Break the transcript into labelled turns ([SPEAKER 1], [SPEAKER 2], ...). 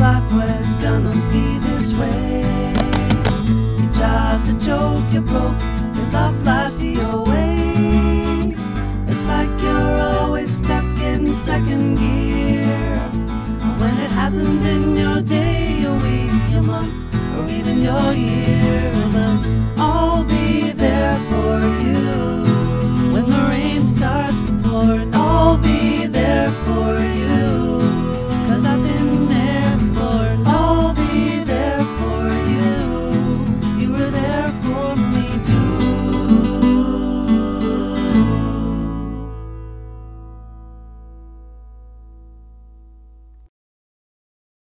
[SPEAKER 1] Life was gonna be this way. Your job's a joke, you're broke, your love to the way. It's like you're always stuck in second gear when it hasn't been your day, your week, your month, or even your year.